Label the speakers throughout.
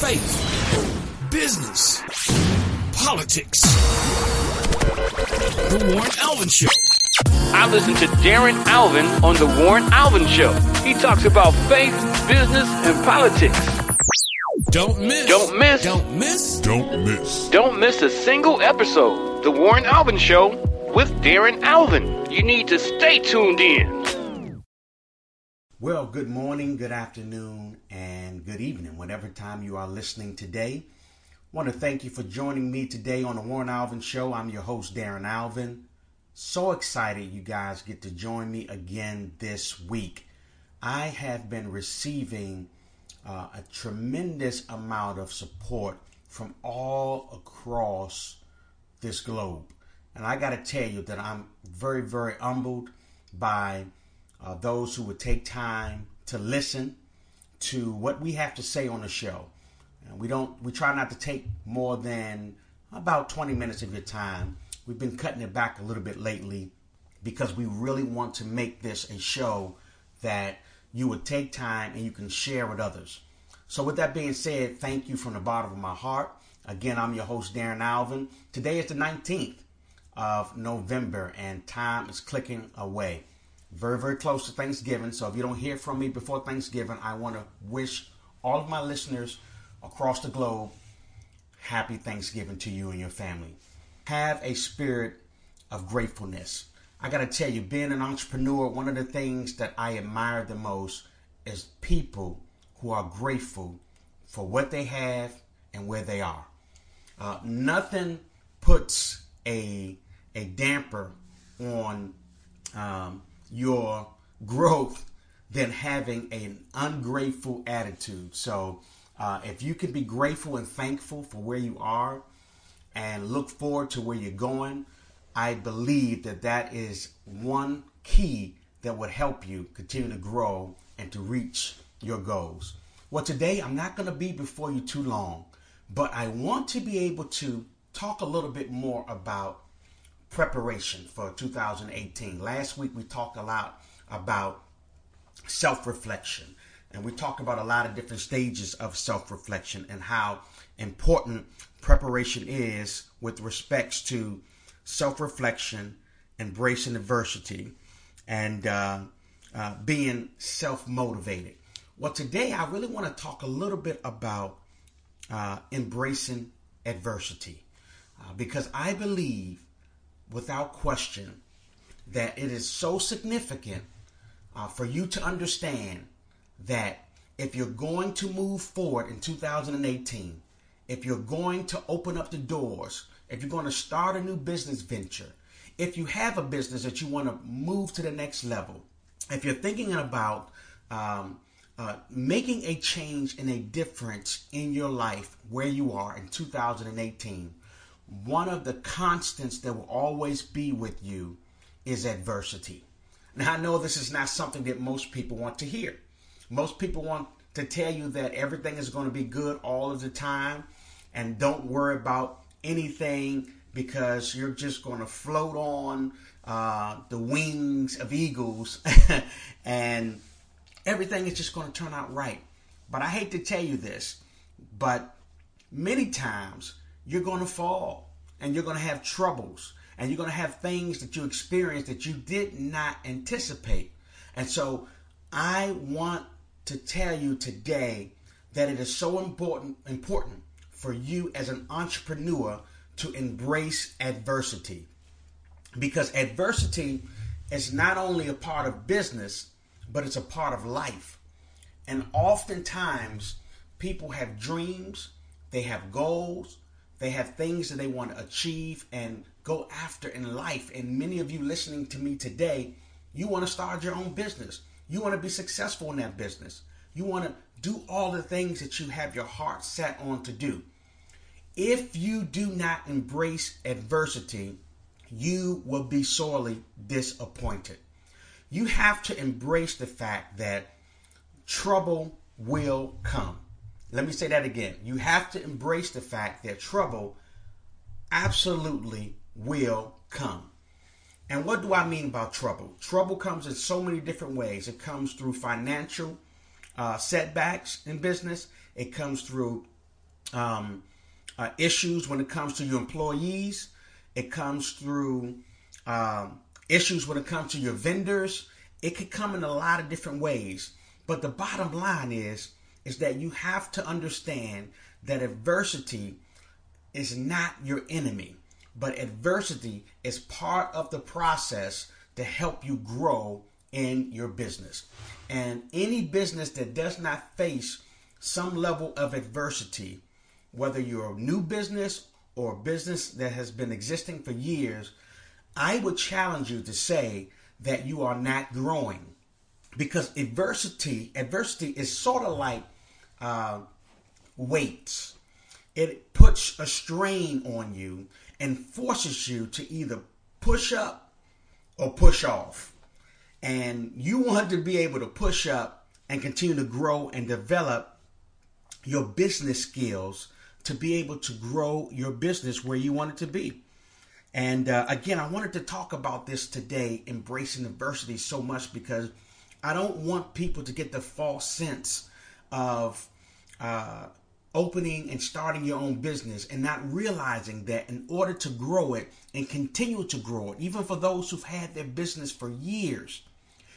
Speaker 1: faith, business, politics. The Warren Alvin Show.
Speaker 2: I listen to Darren Alvin on The Warren Alvin Show. He talks about faith, business, and politics.
Speaker 1: Don't miss.
Speaker 2: Don't miss.
Speaker 1: Don't miss.
Speaker 3: Don't miss.
Speaker 2: Don't miss a single episode. The Warren Alvin Show with Darren Alvin. You need to stay tuned in.
Speaker 4: Well, good morning, good afternoon, and good evening, whatever time you are listening today. I want to thank you for joining me today on the Warren Alvin Show. I'm your host, Darren Alvin. So excited you guys get to join me again this week. I have been receiving uh, a tremendous amount of support from all across this globe. And I got to tell you that I'm very, very humbled by uh, those who would take time to listen to what we have to say on the show. And we don't, we try not to take more than about 20 minutes of your time. We've been cutting it back a little bit lately because we really want to make this a show that you would take time and you can share with others. So, with that being said, thank you from the bottom of my heart. Again, I'm your host, Darren Alvin. Today is the 19th of November, and time is clicking away. Very, very close to Thanksgiving. So, if you don't hear from me before Thanksgiving, I want to wish all of my listeners across the globe happy Thanksgiving to you and your family. Have a spirit of gratefulness. I got to tell you, being an entrepreneur, one of the things that I admire the most is people who are grateful for what they have and where they are. Uh, nothing puts a a damper on um, your growth than having an ungrateful attitude. So, uh, if you can be grateful and thankful for where you are and look forward to where you're going, I believe that that is one key that would help you continue to grow and to reach your goals. Well, today I'm not going to be before you too long, but I want to be able to talk a little bit more about preparation for 2018. Last week we talked a lot about self reflection, and we talked about a lot of different stages of self reflection and how important preparation is with respects to self reflection, embracing adversity, and uh, uh, being self motivated. Well, today I really want to talk a little bit about uh, embracing adversity uh, because I believe, without question, that it is so significant uh, for you to understand that if you're going to move forward in 2018, if you're going to open up the doors, if you're going to start a new business venture, if you have a business that you want to move to the next level, if you're thinking about um, uh, making a change and a difference in your life where you are in 2018, one of the constants that will always be with you is adversity. Now, I know this is not something that most people want to hear. Most people want to tell you that everything is going to be good all of the time and don't worry about anything because you're just going to float on uh, the wings of eagles and everything is just going to turn out right. But I hate to tell you this, but many times you're going to fall and you're going to have troubles and you're going to have things that you experience that you did not anticipate. And so I want to tell you today that it is so important important for you as an entrepreneur to embrace adversity. Because adversity is not only a part of business, but it's a part of life. And oftentimes, people have dreams, they have goals, they have things that they want to achieve and go after in life. And many of you listening to me today, you want to start your own business. You want to be successful in that business. You want to do all the things that you have your heart set on to do. If you do not embrace adversity, you will be sorely disappointed you have to embrace the fact that trouble will come. Let me say that again. You have to embrace the fact that trouble absolutely will come. And what do I mean about trouble? Trouble comes in so many different ways. It comes through financial uh, setbacks in business, it comes through um, uh, issues when it comes to your employees. It comes through um, issues when it comes to your vendors. It could come in a lot of different ways. But the bottom line is, is that you have to understand that adversity is not your enemy, but adversity is part of the process to help you grow in your business. And any business that does not face some level of adversity, whether you're a new business or a business that has been existing for years, I would challenge you to say that you are not growing because adversity adversity is sort of like uh, it puts a strain on you and forces you to either push up or push off. And you want to be able to push up and continue to grow and develop your business skills to be able to grow your business where you want it to be. And uh, again, I wanted to talk about this today, embracing adversity so much because I don't want people to get the false sense of uh, opening and starting your own business and not realizing that in order to grow it and continue to grow it, even for those who've had their business for years,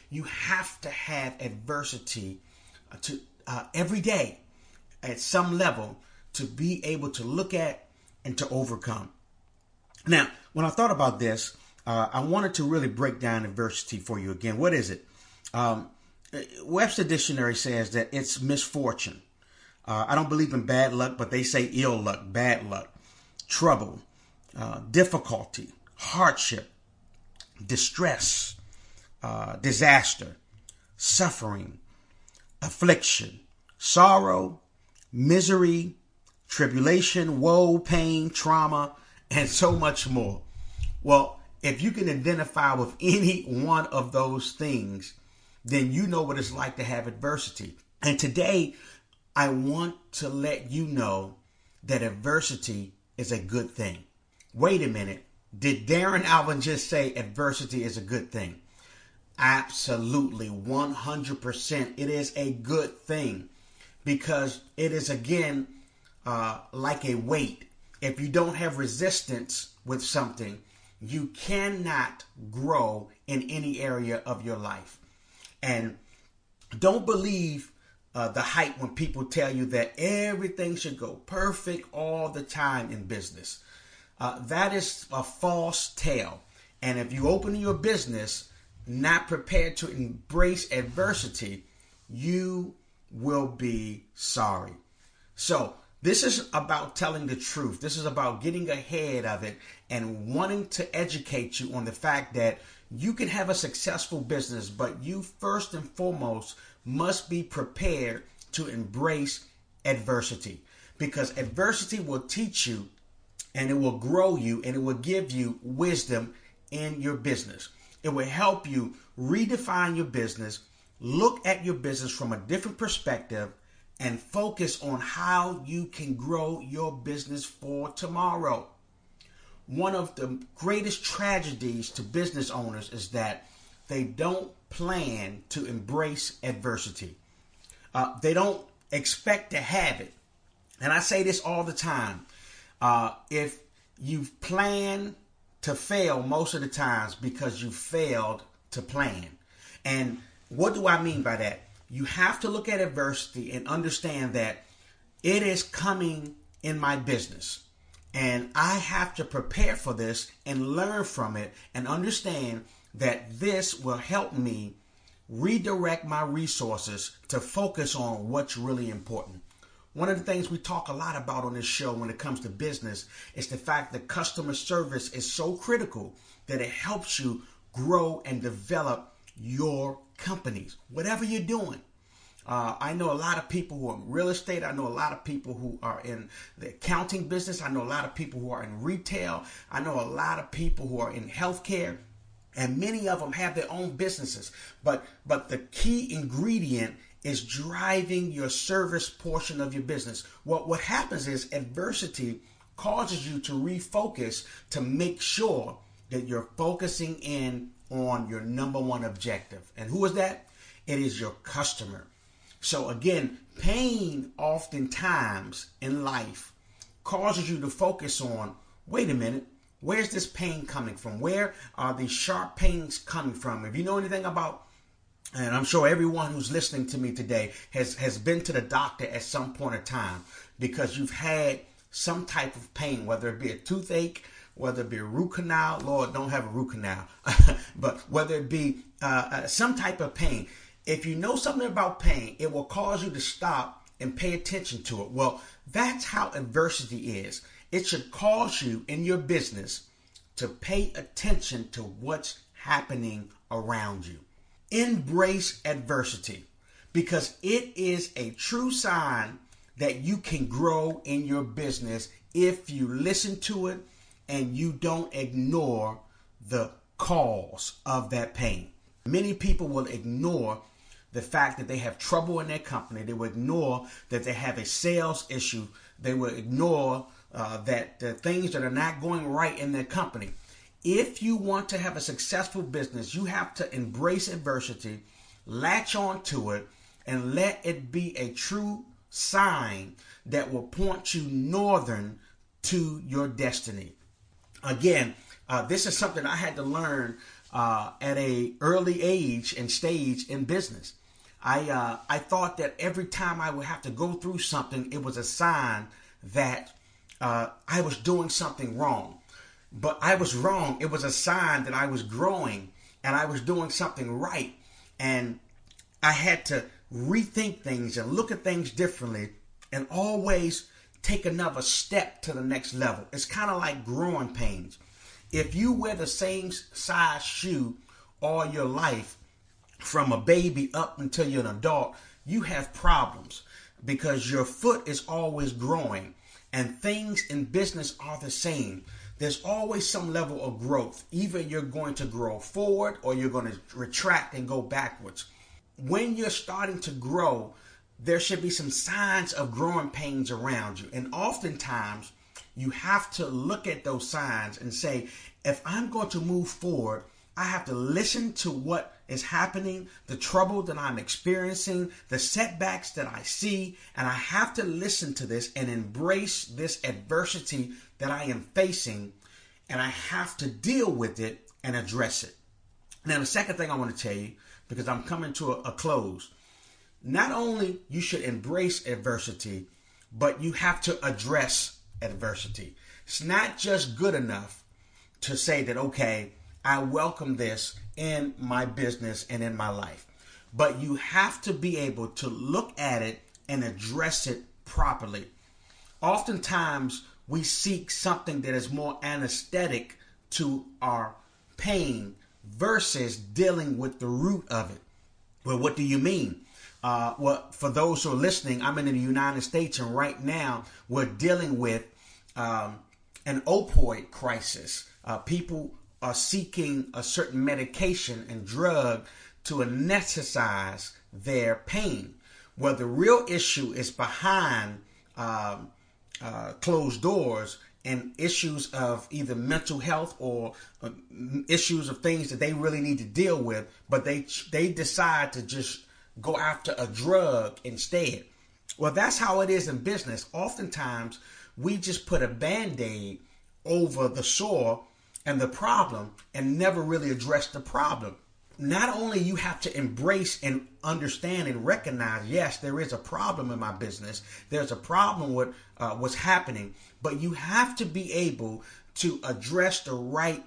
Speaker 4: you have to have adversity uh, to uh, every day at some level to be able to look at and to overcome. Now, when I thought about this, uh, I wanted to really break down adversity for you again. What is it? Um, Webster Dictionary says that it's misfortune. Uh, I don't believe in bad luck, but they say ill luck, bad luck, trouble, uh, difficulty, hardship, distress, uh, disaster, suffering, affliction, sorrow, misery, tribulation, woe, pain, trauma, and so much more. Well, if you can identify with any one of those things, then you know what it's like to have adversity. And today, I want to let you know that adversity is a good thing. Wait a minute. Did Darren Alvin just say adversity is a good thing? Absolutely, 100%. It is a good thing because it is, again, uh, like a weight if you don't have resistance with something, you cannot grow in any area of your life. And don't believe uh, the hype when people tell you that everything should go perfect all the time in business. Uh, that is a false tale. And if you open your business not prepared to embrace adversity, you will be sorry. So, this is about telling the truth. This is about getting ahead of it and wanting to educate you on the fact that you can have a successful business, but you first and foremost must be prepared to embrace adversity because adversity will teach you and it will grow you and it will give you wisdom in your business. It will help you redefine your business, look at your business from a different perspective, and focus on how you can grow your business for tomorrow. One of the greatest tragedies to business owners is that they don't plan to embrace adversity. Uh, they don't expect to have it. And I say this all the time. Uh, if you've planned to fail most of the times because you failed to plan. And what do I mean by that? You have to look at adversity and understand that it is coming in my business. And I have to prepare for this and learn from it and understand that this will help me redirect my resources to focus on what's really important. One of the things we talk a lot about on this show when it comes to business is the fact that customer service is so critical that it helps you grow and develop your companies, whatever you're doing. Uh, I know a lot of people who are in real estate. I know a lot of people who are in the accounting business. I know a lot of people who are in retail. I know a lot of people who are in healthcare. And many of them have their own businesses. But but the key ingredient is driving your service portion of your business. What what happens is adversity causes you to refocus to make sure that you're focusing in on your number one objective. And who is that? It is your customer. So again, pain oftentimes in life causes you to focus on wait a minute, where's this pain coming from? Where are these sharp pains coming from? If you know anything about and I'm sure everyone who's listening to me today has, has been to the doctor at some point of time because you've had some type of pain, whether it be a toothache, whether it be a root canal, Lord, don't have a root canal, but whether it be uh, uh, some type of pain. If you know something about pain, it will cause you to stop and pay attention to it. Well, that's how adversity is. It should cause you in your business to pay attention to what's happening around you. Embrace adversity because it is a true sign that you can grow in your business if you listen to it and you don't ignore the cause of that pain. Many people will ignore the fact that they have trouble in their company. They will ignore that they have a sales issue. They will ignore uh, that the things that are not going right in their company. If you want to have a successful business, you have to embrace adversity, latch on to it, and let it be a true sign that will point you northern to your destiny. Again, uh, this is something I had to learn uh, at a early age and stage in business. I uh, I thought that every time I would have to go through something, it was a sign that uh, I was doing something wrong. But I was wrong. It was a sign that I was growing and I was doing something right. And I had to rethink things and look at things differently and always take another step to the next level. It's kind of like growing pains. If you wear the same size shoe all your life, from a baby up until you're an adult, you have problems because your foot is always growing and things in business are the same. There's always some level of growth. Either you're going to grow forward or you're going to retract and go backwards. When you're starting to grow, there should be some signs of growing pains around you. And oftentimes, you have to look at those signs and say, if I'm going to move forward, I have to listen to what is happening, the trouble that I'm experiencing, the setbacks that I see, and I have to listen to this and embrace this adversity that I am facing, and I have to deal with it and address it. Now, the second thing I want to tell you, because I'm coming to a, a close, not only you should embrace adversity, but you have to address adversity. It's not just good enough to say that, okay, I welcome this in my business and in my life. But you have to be able to look at it and address it properly. Oftentimes, we seek something that is more anesthetic to our pain versus dealing with the root of it. Well, what do you mean? Uh, well, for those who are listening, I'm in the United States, and right now we're dealing with um, an opioid crisis. Uh, people are seeking a certain medication and drug to anesthetize their pain. Well, the real issue is behind um, uh, closed doors and issues of either mental health or uh, issues of things that they really need to deal with, but they they decide to just go after a drug instead. Well, that's how it is in business. Oftentimes, we just put a band aid over the sore and the problem and never really address the problem. Not only you have to embrace and understand and recognize, yes, there is a problem in my business. There's a problem with uh, what's happening, but you have to be able to address the right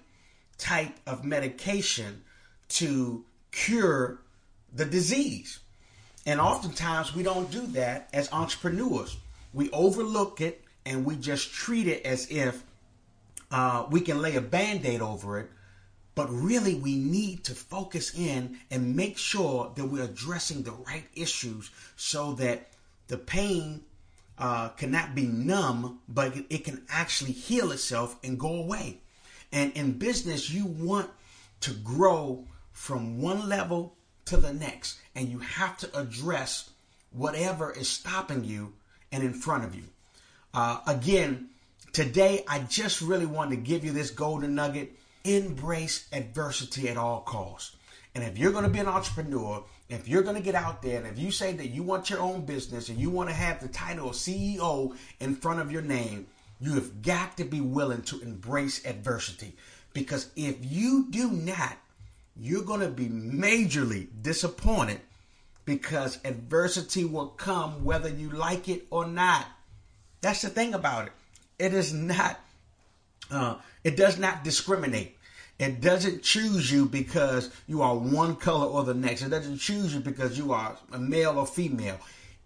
Speaker 4: type of medication to cure the disease. And oftentimes we don't do that as entrepreneurs. We overlook it and we just treat it as if uh, we can lay a band aid over it. But really, we need to focus in and make sure that we're addressing the right issues so that the pain uh, cannot be numb, but it can actually heal itself and go away. And in business, you want to grow from one level to the next, and you have to address whatever is stopping you and in front of you. Uh, again, today I just really wanted to give you this golden nugget. Embrace adversity at all costs. And if you're going to be an entrepreneur, if you're going to get out there and if you say that you want your own business and you want to have the title of CEO in front of your name, you have got to be willing to embrace adversity. Because if you do not, you're going to be majorly disappointed because adversity will come whether you like it or not. That's the thing about it. It is not, uh, it does not discriminate. It doesn't choose you because you are one color or the next. It doesn't choose you because you are a male or female.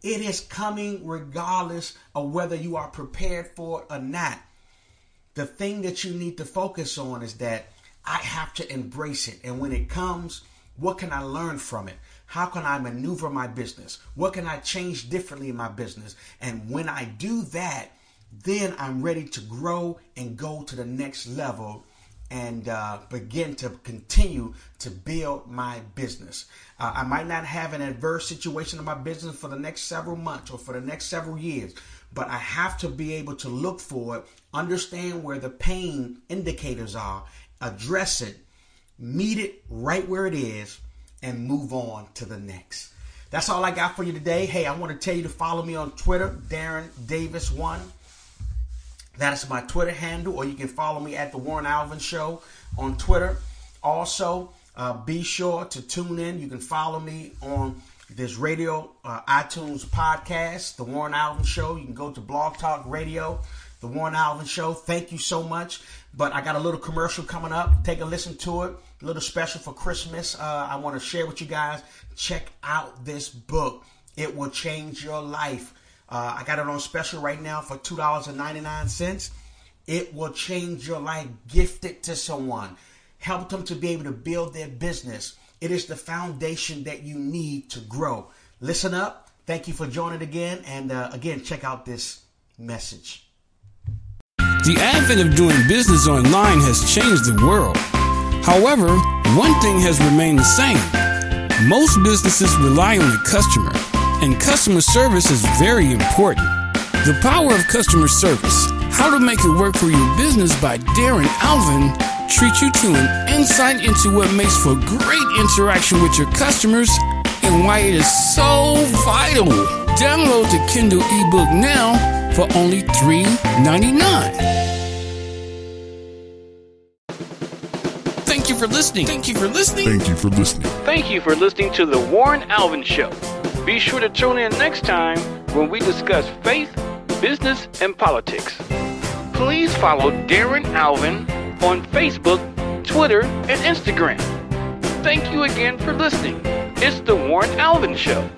Speaker 4: It is coming regardless of whether you are prepared for it or not. The thing that you need to focus on is that I have to embrace it. And when it comes, what can I learn from it? How can I maneuver my business? What can I change differently in my business? And when I do that, then I'm ready to grow and go to the next level and uh, begin to continue to build my business. Uh, I might not have an adverse situation in my business for the next several months or for the next several years, but I have to be able to look for it, understand where the pain indicators are, address it, meet it right where it is, and move on to the next. That's all I got for you today. Hey, I want to tell you to follow me on Twitter, Darren Davis1. That is my Twitter handle, or you can follow me at The Warren Alvin Show on Twitter. Also, uh, be sure to tune in. You can follow me on this radio uh, iTunes podcast, The Warren Alvin Show. You can go to Blog Talk Radio, The Warren Alvin Show. Thank you so much. But I got a little commercial coming up. Take a listen to it. A little special for Christmas. Uh, I want to share with you guys. Check out this book. It will change your life. Uh, I got it on special right now for $2.99. It will change your life. Gift it to someone. Help them to be able to build their business. It is the foundation that you need to grow. Listen up. Thank you for joining again. And uh, again, check out this message.
Speaker 1: The advent of doing business online has changed the world. However, one thing has remained the same. Most businesses rely on the customer, and customer service is very important. The power of customer service, how to make it work for your business by Darren Alvin, treat you to an insight into what makes for great interaction with your customers and why it is so vital. Download the Kindle ebook now for only $3.99. Thank you for listening. Thank you for listening.
Speaker 3: Thank you for listening.
Speaker 2: Thank you for listening to The Warren Alvin Show. Be sure to tune in next time when we discuss faith, business, and politics. Please follow Darren Alvin on Facebook, Twitter, and Instagram. Thank you again for listening. It's The Warren Alvin Show.